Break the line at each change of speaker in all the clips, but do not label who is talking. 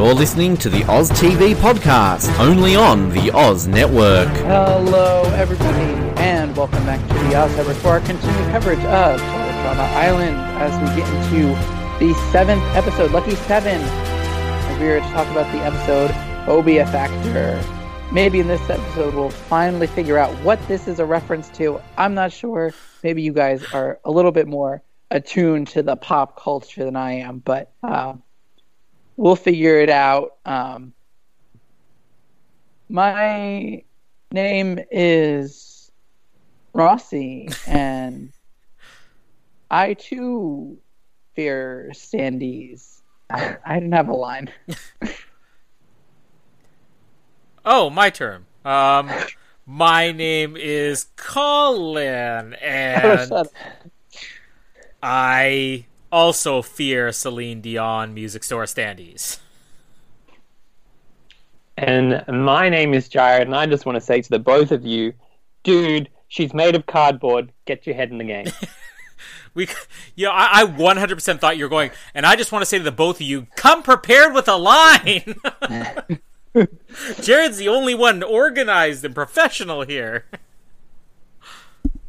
You're listening to the Oz TV podcast, only on the Oz Network.
Hello, everybody, and welcome back to the Oz Network for our continued coverage of Total Drama Island as we get into the seventh episode, Lucky Seven. We are to talk about the episode Phobia Factor. Maybe in this episode we'll finally figure out what this is a reference to. I'm not sure. Maybe you guys are a little bit more attuned to the pop culture than I am, but. Uh, we'll figure it out. Um, my name is Rossi, and I too fear standees. I, I didn't have a line.
oh, my turn. Um, my name is Colin, and I also fear Celine Dion music store standees.
And my name is Jared, and I just want to say to the both of you, dude, she's made of cardboard. Get your head in the game.
we, you know, I, I 100% thought you were going, and I just want to say to the both of you, come prepared with a line. Jared's the only one organized and professional here.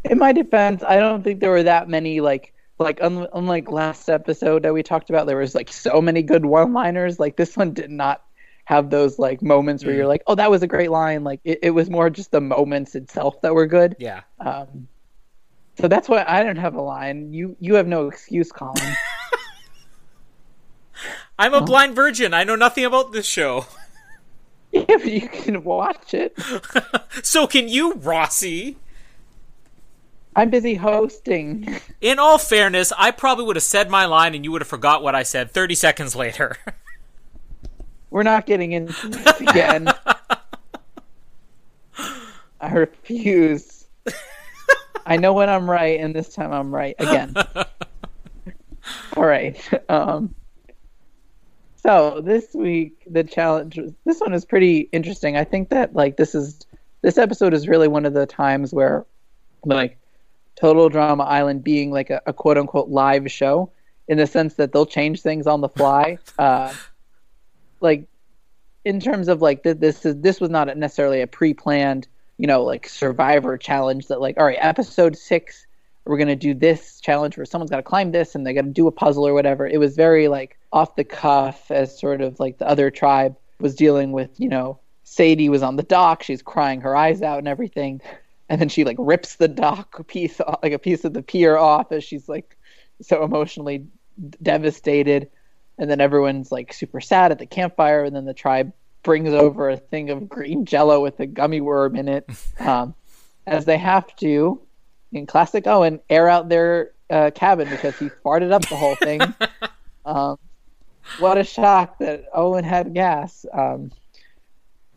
In my defense, I don't think there were that many like like un- unlike last episode that we talked about there was like so many good one liners like this one did not have those like moments where mm. you're like oh that was a great line. Like it, it, was more just the moments itself that were good.
Yeah.
Um so that's why i didn't have a line. You you have no excuse colin.
I'm a oh. blind virgin. I know nothing about this show.
Yeah but you can watch it.
So can you rossi
I'm busy hosting.
In all fairness, I probably would have said my line and you would have forgot what I said 30 seconds later.
We're not getting into this again. I refuse. I know when I'm right, and this time I'm right again. all right. Um, so this week the challenge. This one is pretty interesting. I think that like this is this episode is really one of the times where like Total Drama Island being like a, a quote unquote live show in the sense that they'll change things on the fly. uh, like in terms of like th- this is this was not necessarily a pre-planned, you know, like survivor challenge that like all right, episode 6 we're going to do this challenge where someone's got to climb this and they got to do a puzzle or whatever. It was very like off the cuff as sort of like the other tribe was dealing with, you know, Sadie was on the dock, she's crying her eyes out and everything and then she like rips the dock piece off, like a piece of the pier off as she's like so emotionally devastated. And then everyone's like super sad at the campfire. And then the tribe brings over a thing of green jello with a gummy worm in it. Um, as they have to in classic owen air out their uh, cabin because he farted up the whole thing. Um, what a shock that owen had gas. Um,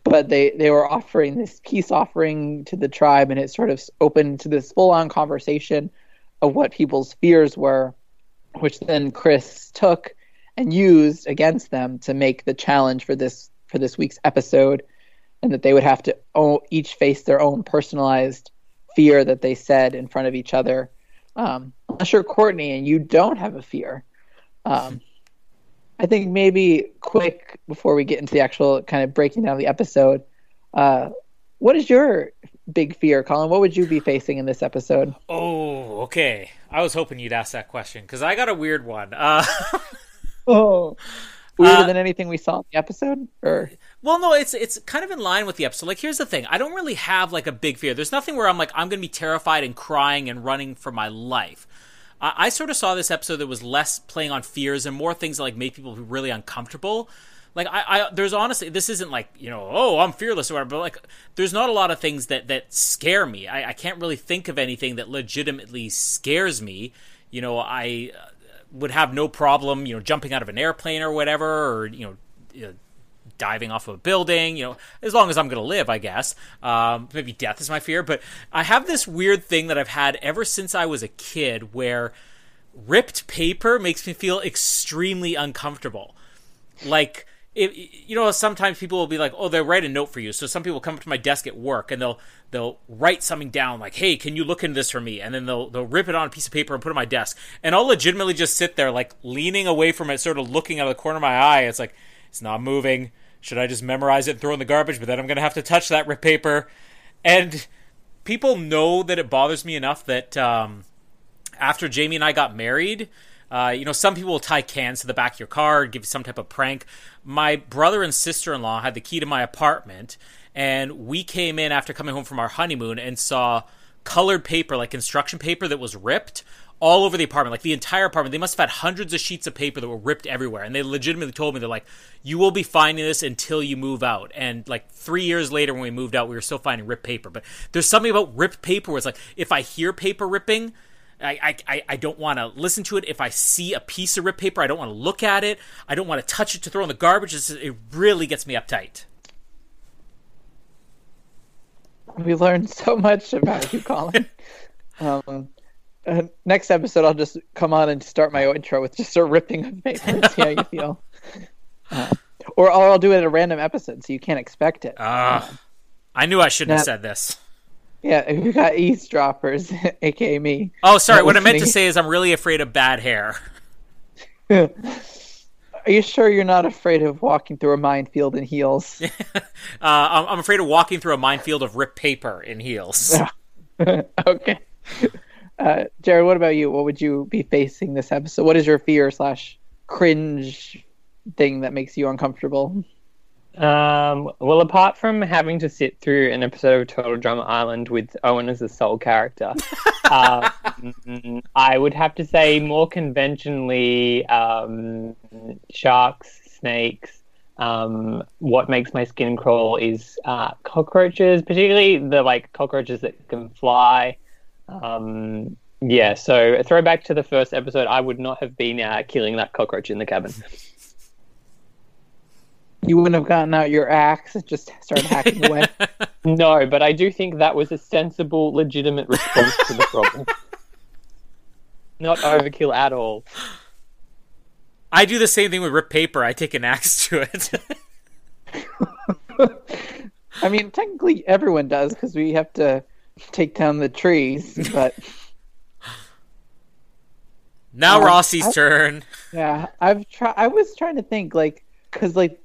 but they they were offering this peace offering to the tribe and it sort of opened to this full on conversation of what people's fears were which then Chris took and used against them to make the challenge for this for this week's episode and that they would have to each face their own personalized fear that they said in front of each other. Um, I'm sure Courtney and you don't have a fear. Um, I think maybe quick before we get into the actual kind of breaking down the episode. Uh, what is your big fear, Colin? What would you be facing in this episode?
Oh, okay. I was hoping you'd ask that question because I got a weird one. Uh,
oh, weirder uh, than anything we saw in the episode, or
well, no, it's it's kind of in line with the episode. Like, here's the thing: I don't really have like a big fear. There's nothing where I'm like I'm going to be terrified and crying and running for my life. I, I sort of saw this episode that was less playing on fears and more things that like made people really uncomfortable. Like I, I there's honestly this isn't like you know oh i'm fearless or whatever but like there's not a lot of things that that scare me. I, I can't really think of anything that legitimately scares me. You know i uh, would have no problem you know jumping out of an airplane or whatever or you know, you know diving off of a building, you know, as long as I'm going to live, I guess. Um, maybe death is my fear, but I have this weird thing that I've had ever since I was a kid where ripped paper makes me feel extremely uncomfortable. Like, it, you know, sometimes people will be like, "Oh, they'll write a note for you." So some people come up to my desk at work and they'll they'll write something down, like, "Hey, can you look into this for me?" And then they'll they'll rip it on a piece of paper and put it on my desk, and I'll legitimately just sit there, like leaning away from it, sort of looking out of the corner of my eye. It's like, It's not moving. Should I just memorize it and throw in the garbage? But then I'm going to have to touch that rip paper. And people know that it bothers me enough that um, after Jamie and I got married, uh, you know, some people will tie cans to the back of your car, give you some type of prank. My brother and sister in law had the key to my apartment, and we came in after coming home from our honeymoon and saw colored paper, like construction paper, that was ripped all over the apartment, like the entire apartment. They must have had hundreds of sheets of paper that were ripped everywhere. And they legitimately told me, they're like, you will be finding this until you move out. And like three years later, when we moved out, we were still finding ripped paper. But there's something about ripped paper where it's like, if I hear paper ripping, I, I, I don't want to listen to it. If I see a piece of ripped paper, I don't want to look at it. I don't want to touch it to throw in the garbage. It's, it really gets me uptight.
We learned so much about you, Colin. um, uh, next episode, I'll just come on and start my intro with just a ripping of paper see how you feel. Uh, or, or I'll do it at a random episode so you can't expect it.
Uh, I knew I shouldn't
now-
have said this.
Yeah, we got eavesdroppers, aka me.
Oh, sorry. What I meant to say is I'm really afraid of bad hair.
Are you sure you're not afraid of walking through a minefield in heels?
Uh, I'm, I'm afraid of walking through a minefield of ripped paper in heels.
okay. Uh, Jared, what about you? What would you be facing this episode? What is your fear slash cringe thing that makes you uncomfortable?
Um, well, apart from having to sit through an episode of Total Drama Island with Owen as the sole character, um, I would have to say more conventionally um, sharks, snakes. Um, what makes my skin crawl is uh, cockroaches, particularly the like cockroaches that can fly. Um, yeah, so a throwback to the first episode, I would not have been uh, killing that cockroach in the cabin.
You wouldn't have gotten out your axe and just started hacking away.
No, but I do think that was a sensible, legitimate response to the problem. Not overkill at all.
I do the same thing with rip paper. I take an axe to it.
I mean, technically everyone does because we have to take down the trees. But
now
Uh,
Rossi's
I-
turn.
yeah, I've tried. I was trying to think like because like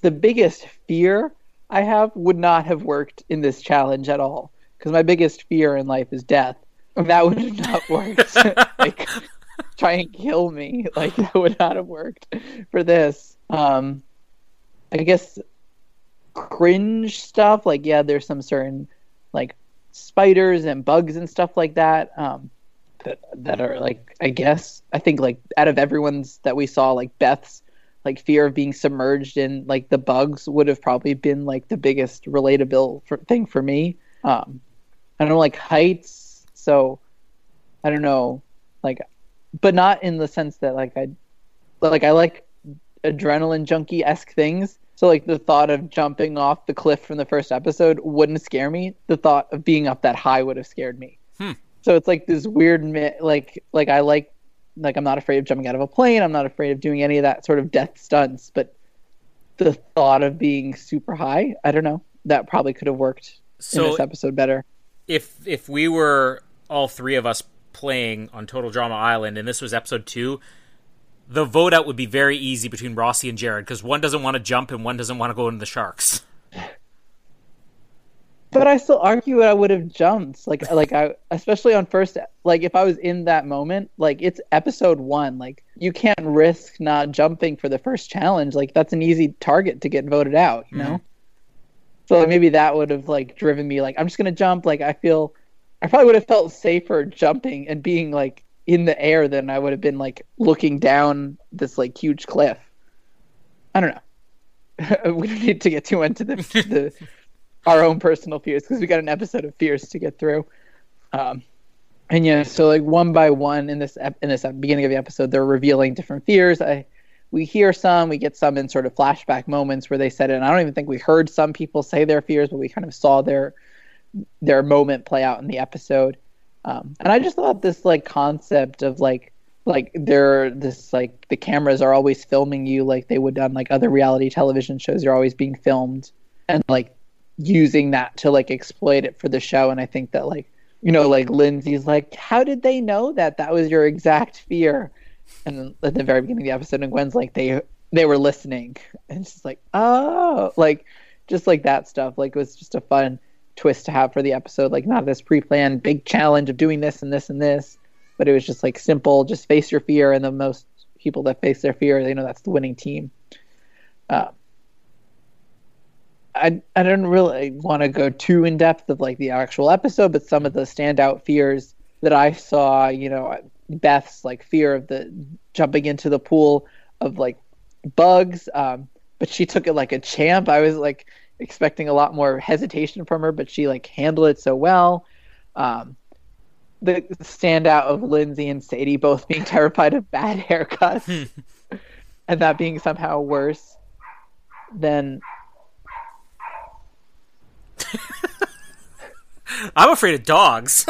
the biggest fear I have would not have worked in this challenge at all because my biggest fear in life is death. That would have not worked. like try and kill me. Like that would not have worked for this. Um, I guess cringe stuff. Like yeah, there's some certain like spiders and bugs and stuff like that. Um, that that are like I guess I think like out of everyone's that we saw like Beth's like fear of being submerged in like the bugs would have probably been like the biggest relatable for, thing for me. Um, I don't like heights, so I don't know, like, but not in the sense that like I, like I like adrenaline junkie esque things. So like the thought of jumping off the cliff from the first episode wouldn't scare me. The thought of being up that high would have scared me.
Hmm.
So it's like this weird like like I like like I'm not afraid of jumping out of a plane. I'm not afraid of doing any of that sort of death stunts. But the thought of being super high, I don't know. That probably could have worked in this episode better.
if if we were all three of us playing on Total Drama Island and this was episode two, the vote out would be very easy between Rossi and Jared because one doesn't want to jump and one doesn't want to go into the sharks.
But I still argue I would have jumped. Like like I especially on first like if I was in that moment, like it's episode 1, like you can't risk not jumping for the first challenge. Like that's an easy target to get voted out, you know? Mm-hmm. So like, maybe that would have like driven me like I'm just going to jump like I feel I probably would have felt safer jumping and being like in the air than I would have been like looking down this like huge cliff. I don't know. we don't need to get too into the the our own personal fears because we got an episode of fears to get through. Um, and yeah, so like one by one in this ep- in this beginning of the episode, they're revealing different fears. I we hear some, we get some in sort of flashback moments where they said it. And I don't even think we heard some people say their fears, but we kind of saw their their moment play out in the episode. Um, and I just thought this like concept of like like they're this like the cameras are always filming you like they would on like other reality television shows. You're always being filmed and like using that to like exploit it for the show. And I think that like you know like Lindsay's like, how did they know that that was your exact fear? And at the very beginning of the episode, and Gwen's like, they they were listening, and she's like oh, like just like that stuff. Like it was just a fun twist to have for the episode. Like not this pre-planned big challenge of doing this and this and this, but it was just like simple. Just face your fear, and the most people that face their fear, they know that's the winning team. Uh, I I don't really want to go too in depth of like the actual episode, but some of the standout fears that I saw, you know, Beth's like fear of the jumping into the pool of like bugs, um, but she took it like a champ. I was like expecting a lot more hesitation from her, but she like handled it so well. Um, the standout of Lindsay and Sadie both being terrified of bad haircuts, and that being somehow worse than
I'm afraid of dogs.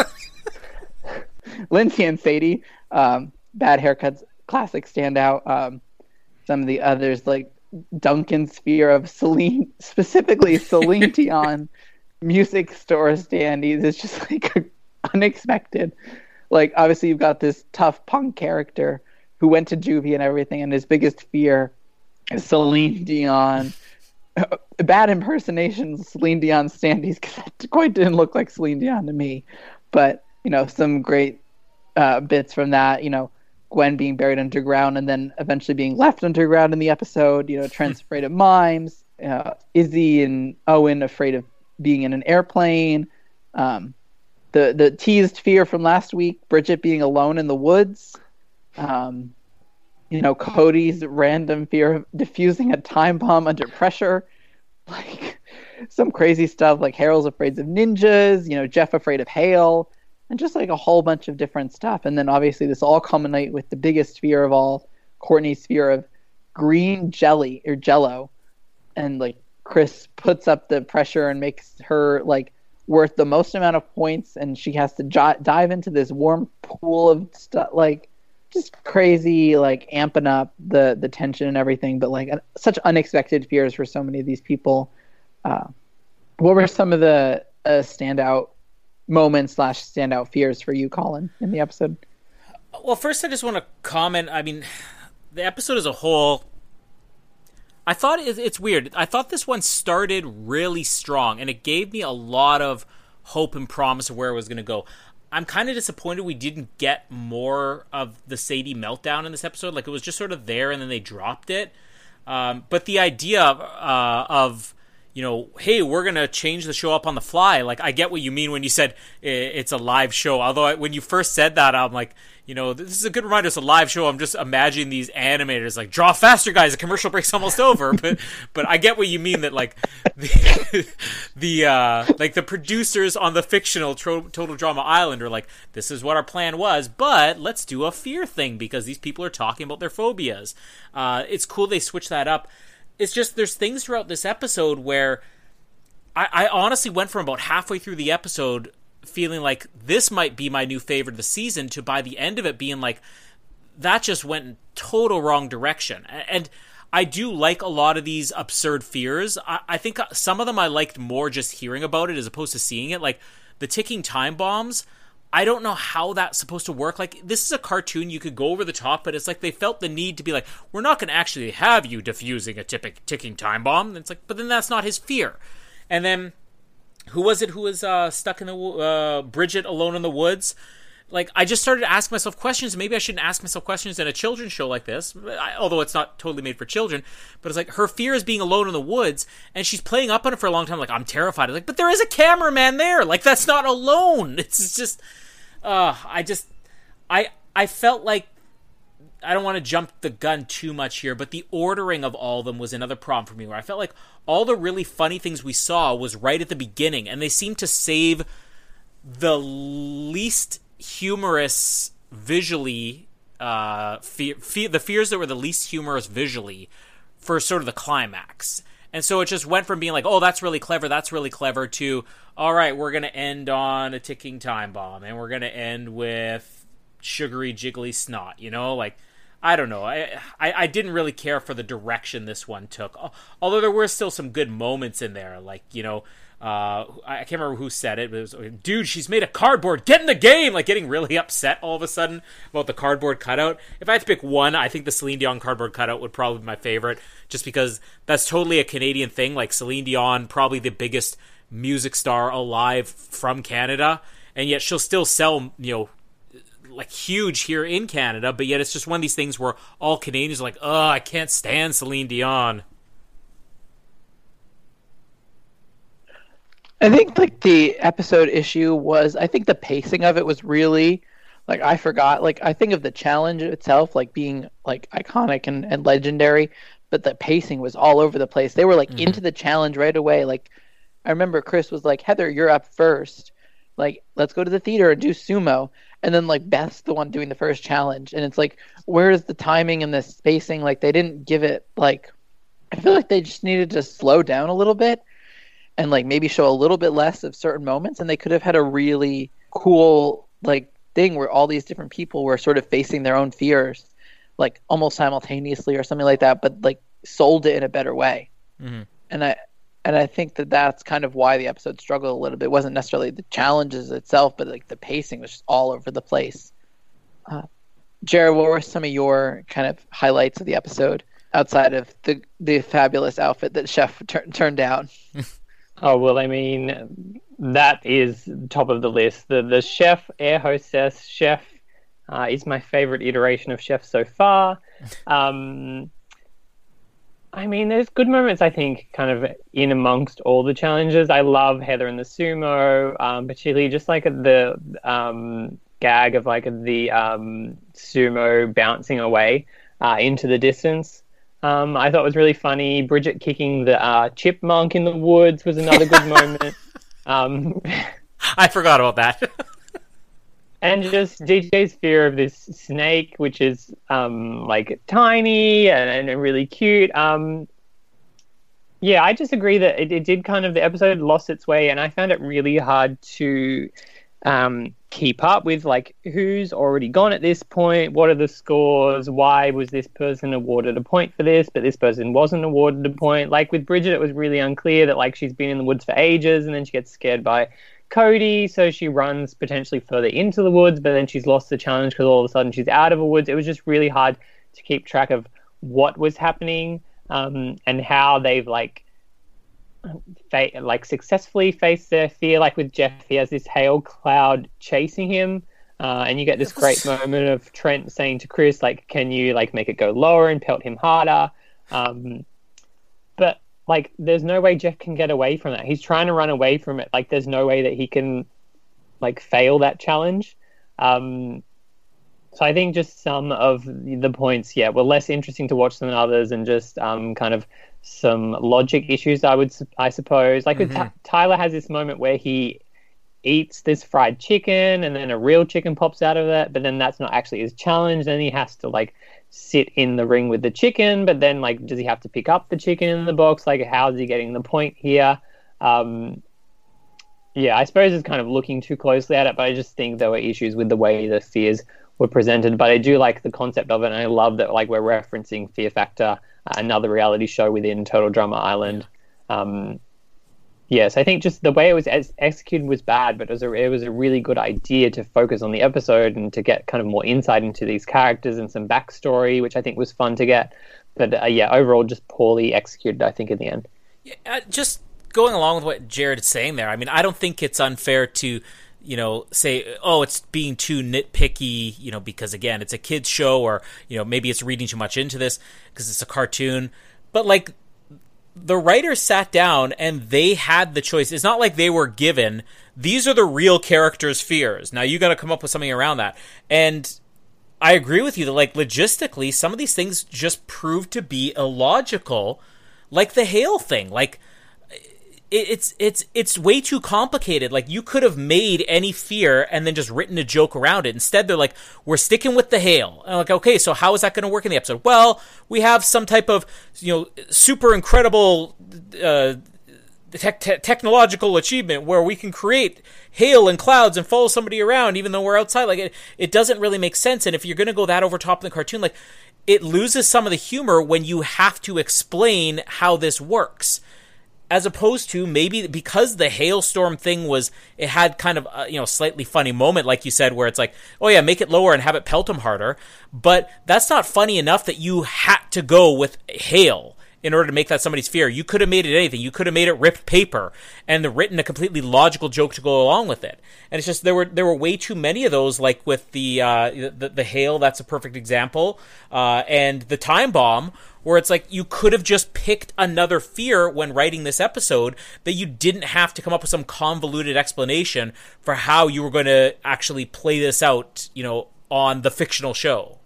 Lindsay and Sadie, um, bad haircuts, classic standout. Um, some of the others, like Duncan's fear of Celine, specifically Celine Dion, music store standees, is just like unexpected. Like, obviously, you've got this tough punk character who went to juvie and everything, and his biggest fear is Celine Dion. Bad impersonation Celine Dion standees because that quite didn't look like Celine Dion to me. But, you know, some great uh, bits from that. You know, Gwen being buried underground and then eventually being left underground in the episode. You know, Trent's afraid of mimes. Uh, Izzy and Owen afraid of being in an airplane. Um, the the teased fear from last week, Bridgette being alone in the woods. Um, you know, Cody's random fear of diffusing a time bomb under pressure. Like some crazy stuff like Harold's afraid of ninjas, you know, Geoff afraid of hail and just like a whole bunch of different stuff. And then obviously this all culminate with the biggest fear of all, Courtney's fear of green jelly or jello. And like Chris puts up the pressure and makes her like worth the most amount of points and she has to j- dive into this warm pool of stuff like just crazy like amping up the the tension and everything but like such unexpected fears for so many of these people uh, what were some of the uh, standout moments slash standout fears for you, Colin, in the episode?
Well, first I just want to comment. I mean, the episode as a whole, I thought it's weird. I thought this one started really strong, and it gave me a lot of hope and promise of where it was going to go. I'm kind of disappointed we didn't get more of the Sadie meltdown in this episode. Like it was just sort of there, and then they dropped it. Um, but the idea uh, of you know, hey, we're gonna change the show up on the fly. Like, I get what you mean when you said it's a live show. Although when you first said that, I'm like, you know, this is a good reminder. It's a live show. I'm just imagining these animators like, draw faster, guys. The commercial break's almost over. But, but I get what you mean that like the, the uh, like the producers on the fictional Tro- Total Drama Island are like, this is what our plan was, but let's do a fear thing because these people are talking about their phobias. Uh, it's cool they switch that up it's just there's things throughout this episode where I, I honestly went from about halfway through the episode feeling like this might be my new favorite of the season to by the end of it being like that just went in total wrong direction and I do like a lot of these absurd fears. I, I, think some of them I liked more just hearing about it as opposed to seeing it. Like the ticking time bombs. I don't know how that's supposed to work. Like, this is a cartoon, you could go over the top, but it's like they felt the need to be like, we're not going to actually have you defusing a ticking time bomb. And it's like, but then that's not his fear. And then, who was it who was uh, stuck in the uh, Bridgette alone in the woods? Like, I just started to ask myself questions. Maybe I shouldn't ask myself questions in a children's show like this, I, although it's not totally made for children. But it's like her fear is being alone in the woods, and she's playing up on it for a long time. Like, I'm terrified. I'm like, but there is a cameraman there. Like, that's not alone. It's just uh, I just I I felt like I don't want to jump the gun too much here, but the ordering of all of them was another problem for me where I felt like all the really funny things we saw was right at the beginning and they seemed to save the least humorous visually uh fe- fe- the fears that were the least humorous visually for sort of the climax. And so it just went from being like, "Oh, that's really clever. That's really clever," to all right, we're going to end on a ticking time bomb and we're going to end with sugary jiggly snot, you know? Like I don't know. I, I, I didn't really care for the direction this one took. Although there were still some good moments in there, like, you know, uh, I can't remember who said it, but it was, dude, she's made a cardboard. Get in the game! Like getting really upset all of a sudden about the cardboard cutout. If I had to pick one, I think the Celine Dion cardboard cutout would probably be my favorite, just because that's totally a Canadian thing. Like Celine Dion, probably the biggest music star alive from Canada, and yet she'll still sell, you know, like huge here in Canada, but yet it's just one of these things where all Canadians are like, oh, I can't stand Celine Dion.
I think like the episode issue was I think the pacing of it was really like I forgot like I think of the challenge itself like being like iconic and, and legendary, but the pacing was all over the place. They were like mm-hmm. into the challenge right away. Like I remember Chris was like, Heather, you're up first. Like, let's go to the theater and do sumo. And then like Beth's the one doing the first challenge. And it's like, where is the timing and the spacing? Like they didn't give it like I feel like they just needed to slow down a little bit and like maybe show a little bit less of certain moments and they could have had a really cool like thing where all these different people were sort of facing their own fears like almost simultaneously or something like that but like sold it in a better way mm-hmm. and i and i think that that's kind of why the episode struggled a little bit it wasn't necessarily the challenges itself but like the pacing was just all over the place uh, jared what were some of your kind of highlights of the episode outside of the the fabulous outfit that chef tur- turned down
Oh well, I mean that is top of the list. The the chef, air hostess, chef uh, is my favorite iteration of chef so far. Um, I mean, there's good moments I think, kind of in amongst all the challenges. I love Heather and the sumo, um, particularly just like the um, gag of like the um, sumo bouncing away uh, into the distance um, I thought was really funny. Bridgette kicking the uh, chipmunk in the woods was another good moment. Um,
I forgot about that.
and just DJ's fear of this snake, which is um, like tiny and, and really cute. Um, yeah, I just agree that it, it, did kind of the episode lost its way, and I found it really hard to um, keep up with like who's already gone at this point what are the scores why was this person awarded a point for this but this person wasn't awarded a point like with bridgette it was really unclear that like she's been in the woods for ages and then she gets scared by cody so she runs potentially further into the woods but then she's lost the challenge because all of a sudden she's out of the woods it was just really hard to keep track of what was happening um, and how they've like fa- like successfully face their fear. Like with Geoff, he has this hail cloud chasing him. Uh, and you get this great moment of Trent saying to Chris, like, "Can you like make it go lower and pelt him harder?" Um, like, there's no way Geoff can get away from that. He's trying to run away from it. Like, there's no way that he can like fail that challenge. Um, so I think just some of the points, yeah, were less interesting to watch than others, and just um, kind of some logic issues. I would, I suppose. Like mm-hmm. Tyler has this moment where he eats this fried chicken, and then a real chicken pops out of it, but then that's not actually his challenge. Then he has to like sit in the ring with the chicken, but then like, does he have to pick up the chicken in the box? Like, how's he getting the point here? Um, yeah, I suppose it's kind of looking too closely at it, but I just think there were issues with the way the fears were presented. But I do like the concept of it, and I love that like we're referencing Fear Factor another reality show within Total Drama Island. Um, yes, I think just the way it was ex- executed was bad, but it was, a, it was a really good idea to focus on the episode and to get kind of more insight into these characters and some backstory, which I think was fun to get. But uh, yeah, overall, just poorly executed, I think, in the end.
Yeah, uh, just going along with what Jared is saying there, I mean, I don't think it's unfair to you know, say, oh, it's being too nitpicky, you know, because again, it's a kids show, or you know, maybe it's reading too much into this because it's a cartoon. But like, the writers sat down and they had the choice. It's not like they were given these are the real characters' fears. Now you got to come up with something around that. And I agree with you that like logistically, some of these things just proved to be illogical, like the hail thing, like it's it's it's way too complicated. Like you could have made any fear and then just written a joke around it. Instead, they're like, we're sticking with the hail. And I'm like, okay, so how is that going to work in the episode? Well, we have some type of you know super incredible uh, te- te- technological achievement where we can create hail and clouds and follow somebody around even though we're outside. Like it, it doesn't really make sense. And if you're going to go that over top in the cartoon, like it loses some of the humor when you have to explain how this works as opposed to maybe because the hailstorm thing was it had kind of a, you know slightly funny moment like you said where it's like oh yeah make it lower and have it pelt them harder. But that's not funny enough that you had to go with hail in order to make that somebody's fear. You could have made it anything. You could have made it ripped paper and written a completely logical joke to go along with it. And it's just there were there were way too many of those like with the uh, the, the hail that's a perfect example uh, and the time bomb where it's like you could have just picked another fear when writing this episode that you didn't have to come up with some convoluted explanation for how you were going to actually play this out, you know, on the fictional show.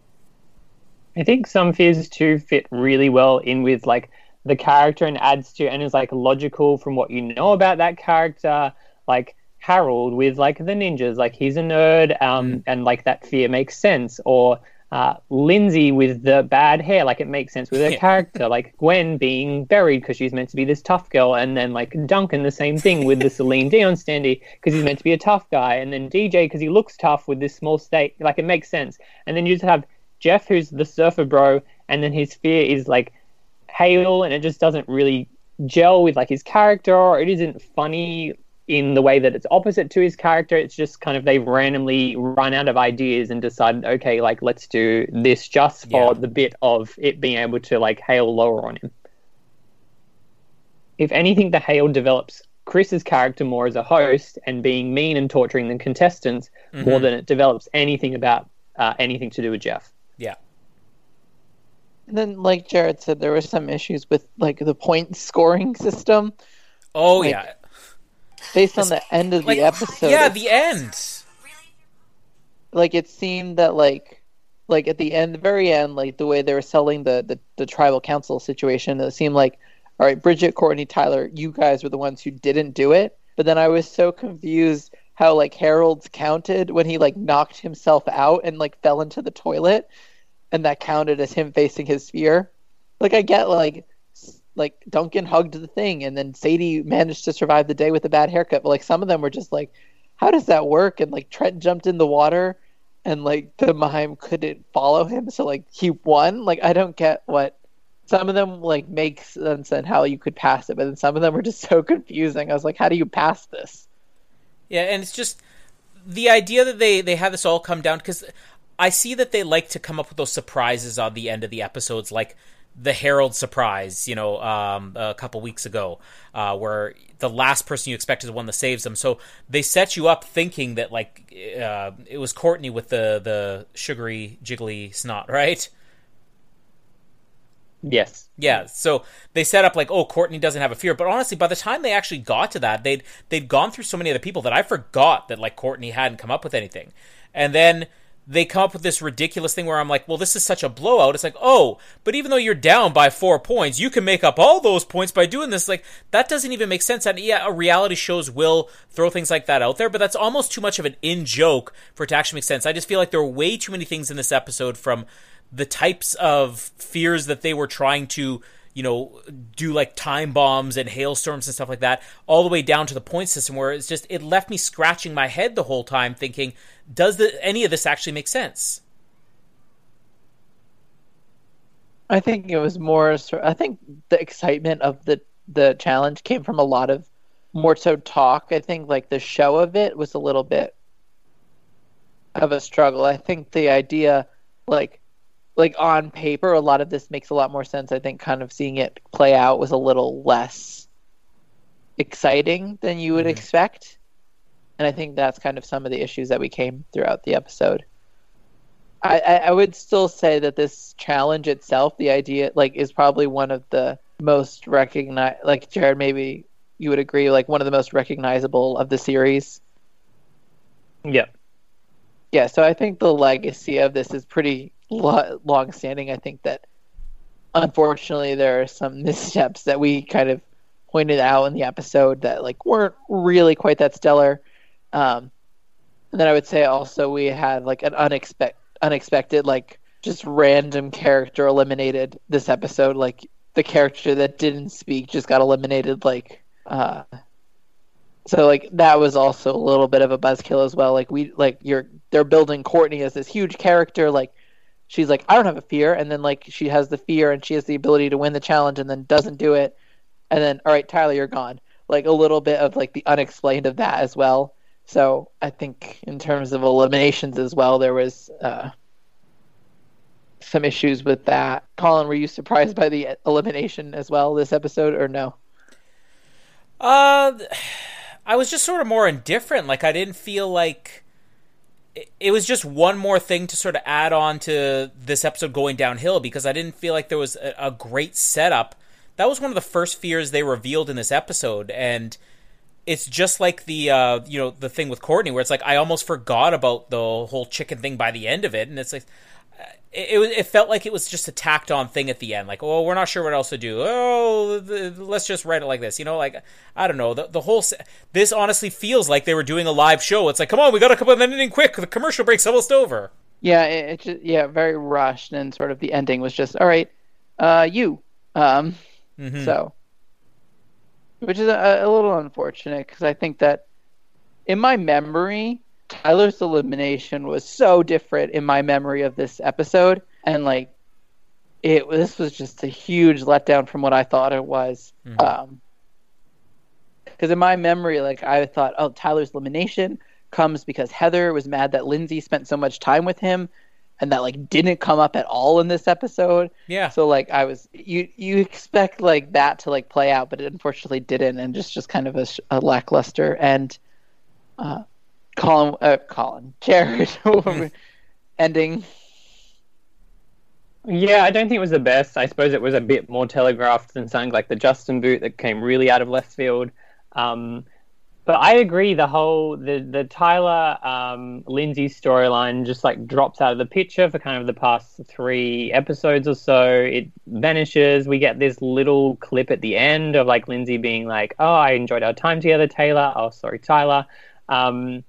I think some fears too fit really well in with like the character and adds to and is like logical from what you know about that character. Like Harold with like the ninjas, like he's a nerd, um, mm. and like that fear makes sense. Or uh, Lindsay with the bad hair, like it makes sense with her yeah. character, like Gwen being buried because she's meant to be this tough girl, and then like Duncan the same thing with the Celine Dion standee because he's meant to be a tough guy, and then DJ because he looks tough with this small state, like it makes sense. And then you just have Geoff who's the surfer bro, and then his fear is like hail, and it just doesn't really gel with like his character, or it isn't funny in the way that it's opposite to his character. It's just kind of they've randomly run out of ideas and decided, okay, like let's do this just for yeah. the bit of it being able to like hail lower on him. If anything, the hail develops Chris's character more as a host and being mean and torturing the contestants mm-hmm. more than it develops anything about uh, anything to do with Geoff.
Yeah.
And then, like Jared said, there were some issues with like the point scoring system.
Oh
like,
yeah,
based on the end of
like,
the episode.
Yeah, the end.
Like it seemed that like like at the end, the very end, like the way they were selling the, the, the tribal council situation, it seemed like, all right, Bridgette, Courtney, Tyler, you guys were the ones who didn't do it. But then I was so confused how like Harold's counted when he like knocked himself out and like fell into the toilet, and that counted as him facing his fear. Like I get like like Duncan hugged the thing, and then Sadie managed to survive the day with a bad haircut. But like some of them were just like, how does that work? And like Trent jumped in the water, and like the mime couldn't follow him, so like he won. Like I don't get what some of them like make sense and how you could pass it, but then some of them were just so confusing. I was like, how do you pass this?
Yeah, and it's just the idea that they they have this all come down because I see that they like to come up with those surprises on the end of the episodes, like the Harold surprise, you know, um, a couple weeks ago, uh, where the last person you expect is the one that saves them. So they set you up thinking that like uh, it was Courtney with the the sugary jiggly snot, right?
Yes.
Yeah. So they set up like, oh, Courtney doesn't have a fear, but honestly, by the time they actually got to that, they'd they'd gone through so many other people that I forgot that like Courtney hadn't come up with anything, and then they come up with this ridiculous thing where I'm like, well, this is such a blowout. It's like, oh, but even though you're down by four points, you can make up all those points by doing this. Like, that doesn't even make sense. And yeah, reality shows will throw things like that out there, but that's almost too much of an in joke for it to actually make sense. I just feel like there are way too many things in this episode from the types of fears that they were trying to you know, do like time bombs and hailstorms and stuff like that, all the way down to the point system where it's just it left me scratching my head the whole time, thinking, does the, any of this actually make sense?
I think it was more. I think the excitement of the the challenge came from a lot of more so talk. I think like the show of it was a little bit of a struggle. I think the idea, like like on paper, a lot of this makes a lot more sense. I think kind of seeing it play out was a little less exciting than you would mm-hmm. expect. And I think that's kind of some of the issues that we came throughout the episode. I, I, I would still say that this challenge itself, the idea, like, is probably one of the most recognized. Like Jared, maybe you would agree, like one of the most recognizable of the series.
Yeah.
Yeah. So I think the legacy of this is pretty lo- long standing. I think that unfortunately there are some missteps that we kind of pointed out in the episode that like weren't really quite that stellar. Um, and then I would say also we had like an unexpected, unexpected like just random character eliminated this episode. Like the character that didn't speak just got eliminated. Like, uh, so like that was also a little bit of a buzzkill as well. Like we like you're they're building Courtney as this huge character. Like she's like, I don't have a fear, and then like she has the fear and she has the ability to win the challenge, and then doesn't do it, and then all right, Tyler, you're gone. Like a little bit of like the unexplained of that as well. So I think in terms of eliminations as well, there was uh, some issues with that. Colin, were you surprised by the elimination as well this episode, or no?
Uh, I was just sort of more indifferent. Like I didn't feel like it, was just one more thing to sort of add on to this episode going downhill because I didn't feel like there was a, a great setup. That was one of the first fears they revealed in this episode, and it's just like the uh, you know the thing with Courtney, where it's like I almost forgot about the whole chicken thing by the end of it, and it's like it, it, it felt like it was just a tacked on thing at the end. Like, oh, we're not sure what else to do. Oh, the, let's just write it like this. You know, like I don't know. The the whole this honestly feels like they were doing a live show. It's like, come on, we got to come with an ending quick. The commercial break's almost over.
Yeah, it, it just yeah, very rushed, and sort of the ending was just all right. Uh, you, um, mm-hmm. so, which is a, a little unfortunate because I think that in my memory, Tyler's elimination was so different in my memory of this episode, and like it this was just a huge letdown from what I thought it was. Mm-hmm. Um, because in my memory, like I thought, oh, Tyler's elimination comes because Heather was mad that Lindsay spent so much time with him, and that like didn't come up at all in this episode.
Yeah.
So like I was, you you expect like that to like play out, but it unfortunately didn't, and just just kind of a, a lackluster and. Uh, Colin, uh, Colin, Jared, ending.
Yeah, I don't think it was the best. I suppose it was a bit more telegraphed than something like the Justin boot that came really out of left field. Um, but I agree. The whole the the Tyler um, Lindsay storyline just like drops out of the picture for kind of the past three episodes or so. It vanishes. We get this little clip at the end of like Lindsay being like, "Oh, I enjoyed our time together, Taylor." Oh, sorry, Tyler. Um,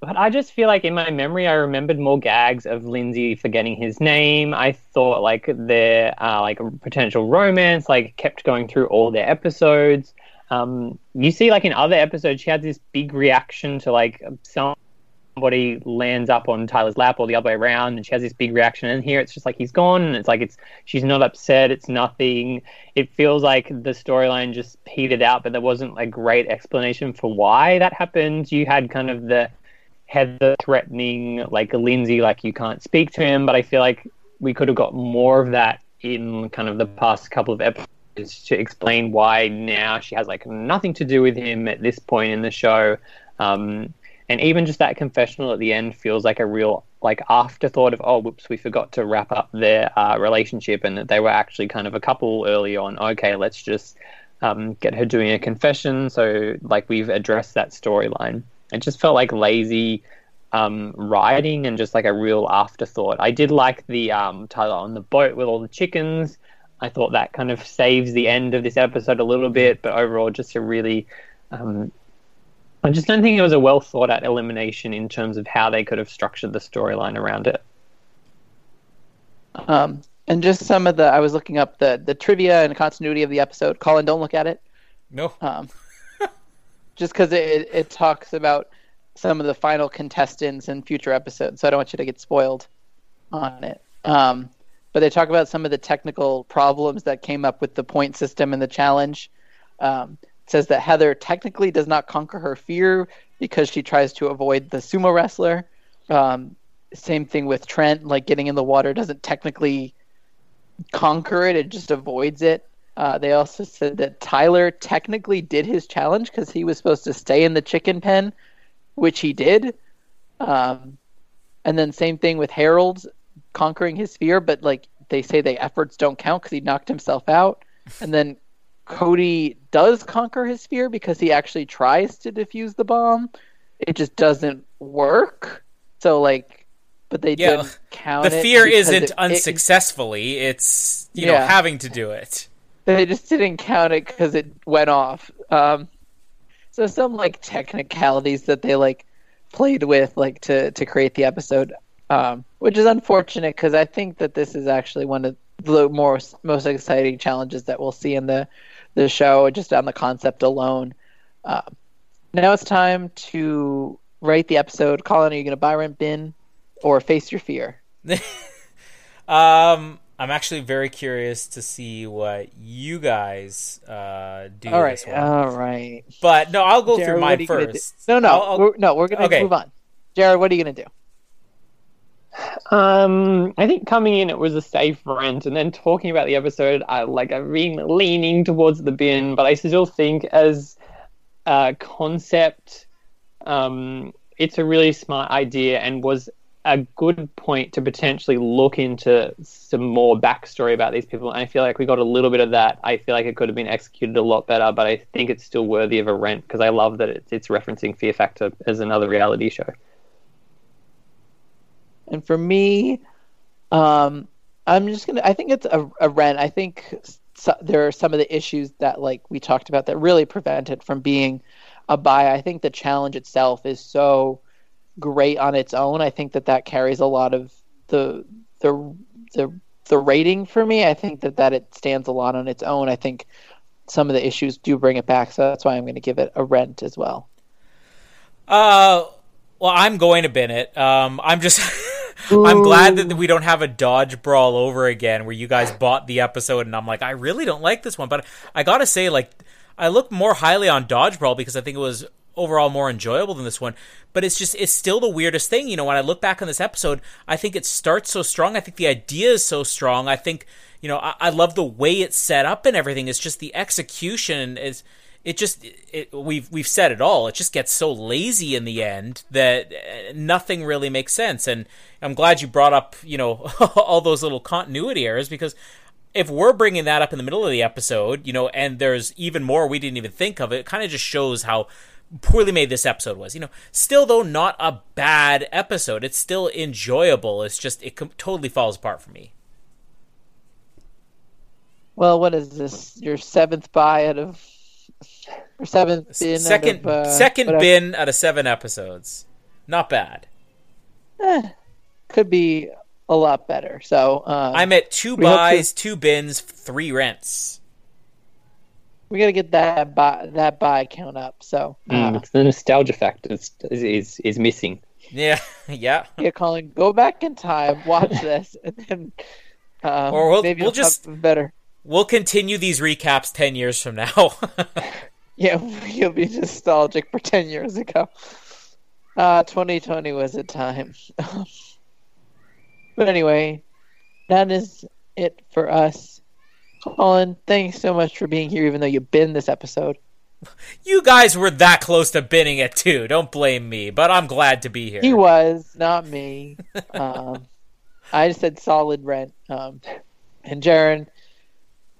but I just feel like in my memory, I remembered more gags of Lindsay forgetting his name. I thought like their uh, like potential romance like kept going through all their episodes. Um, you see, like in other episodes, she had this big reaction to like somebody lands up on Tyler's lap or the other way around, and she has this big reaction. And here, it's just like he's gone, and it's like it's she's not upset. It's nothing. It feels like the storyline just petered out, but there wasn't a great explanation for why that happened. You had kind of the Heather threatening like Lindsay, like you can't speak to him. But I feel like we could have got more of that in kind of the past couple of episodes to explain why now she has like nothing to do with him at this point in the show. Um, and even just that confessional at the end feels like a real like afterthought of oh whoops we forgot to wrap up their uh, relationship and that they were actually kind of a couple early on okay let's just um, get her doing a confession so like we've addressed that storyline it just felt like lazy um, writing and just like a real afterthought. I did like the um, Tyler on the boat with all the chickens. I thought that kind of saves the end of this episode a little bit, but overall, just a really. Um, I just don't think it was a well thought out elimination in terms of how they could have structured the storyline around it.
Um, and just some of the, I was looking up the the trivia and continuity of the episode. Colin, don't look at it.
No.
Um, just because it, it talks about some of the final contestants in future episodes. So I don't want you to get spoiled on it. Um, but they talk about some of the technical problems that came up with the point system and the challenge. Um, says that Heather technically does not conquer her fear because she tries to avoid the sumo wrestler. Um, same thing with Trent, like getting in the water doesn't technically conquer it; it just avoids it. Uh, they also said that Tyler technically did his challenge because he was supposed to stay in the chicken pen, which he did. Um, and then same thing with Harold conquering his fear, but like they say, the efforts don't count because he knocked himself out. And then Cody does conquer his fear because he actually tries to defuse the bomb. It just doesn't work. So like, but they yeah, didn't count.
The fear isn't it, unsuccessfully; it, it's you yeah. know having to do it.
They just didn't count it because it went off. Um, so some like technicalities that they like played with like to to create the episode, um, which is unfortunate because I think that this is actually one of the more most exciting challenges that we'll see in the the show just on the concept alone. Uh, now it's time to write the episode. Colin, are you going to buy, rent, bin, or face your fear?
um, I'm actually very curious to see what you guys uh, do.
All right,
this
all right.
but no, I'll go
Jared,
through
what
mine
are you gonna do?
first.
No, no,
I'll- I'll-
we're, no. We're gonna
Okay.
move on. Jared, what are you gonna do?
Um, I think coming in it was a safe rent, and then talking about the episode, I like I've been leaning towards the bin, but I still think as a concept, um, it's a really smart idea and was a good point to potentially look into some more backstory about these people. And I feel like we got a little bit of that. I feel like it could have been executed a lot better, but I think it's still worthy of a rent because I love that it's, it's referencing Fear Factor as another reality show.
And for me, um, I'm just gonna. I think it's a, a rent. I think so, there are some of the issues that, like we talked about, that really prevent it from being a buy. I think the challenge itself is so great on its own. I think that that carries a lot of the the the the rating for me. I think that that it stands a lot on its own. I think some of the issues do bring it back, so that's why I'm going to give it a rent as well.
Uh, well, I'm going to bin it. Um, I'm just. I'm glad that we don't have a dodge brawl over again where you guys bought the episode and I'm like, I really don't like this one. But I gotta say, like, I look more highly on dodge brawl because I think it was overall more enjoyable than this one. But it's just, it's still the weirdest thing. You know, when I look back on this episode, I think it starts so strong. I think the idea is so strong. I think, you know, I, I love the way it's set up and everything. It's just the execution is it just it, we've we've said it all. It just gets so lazy in the end that uh, nothing really makes sense. And I'm glad you brought up you know all those little continuity errors because if we're bringing that up in the middle of the episode, you know, and there's even more we didn't even think of, it kind of just shows how poorly made this episode was. You know, still though not a bad episode. It's still enjoyable. It's just it com- totally falls apart for me.
Well, what is this? Your seventh buy out of or seventh bin
second
of, uh,
second
whatever.
bin out of seven episodes. Not bad.
Eh, could be a lot better. So um,
I'm at two
hope to-
buys, two bins, three rents.
We got to get that buy that buy count up. So
Mm,
uh,
it's the nostalgia factor is, is is missing.
Yeah, yeah.
yeah, Colin, go back in time, watch this, and then um,
Or we'll-
maybe
we'll just-
better.
We'll continue these recaps ten years from now.
Yeah, you'll be nostalgic for ten years ago. Uh, 2020 was a time. but anyway, that is it for us. Colin, thanks so much for being here, even though you've been this episode.
you guys were that close to binning it too. Don't blame me, but I'm glad to be here.
He was, not me. um, I just said solid rent. Um, and Jaron,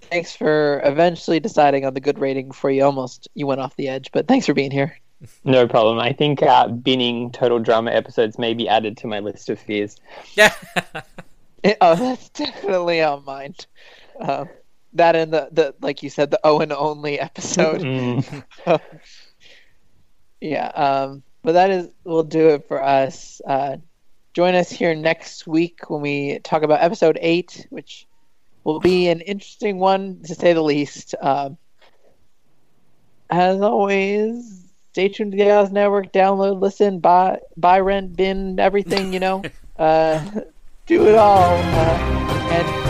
thanks for eventually deciding on the good rating before you almost you went off the edge. But thanks for being here.
No problem. I think uh, binning total drama episodes may be added to my list of fears.
Yeah.
It- oh, that's definitely on mine. Um, that and the, the like you said, the Owen only episode.
Mm.
yeah. Um, but that is will do it for us. Uh, join us here next week when we talk about episode eight, which will be an interesting one to say the least. Um, as always, stay tuned to the Oz Network. Download, listen, buy, buy, rent, bin, everything. You know, uh, do it all. Uh, and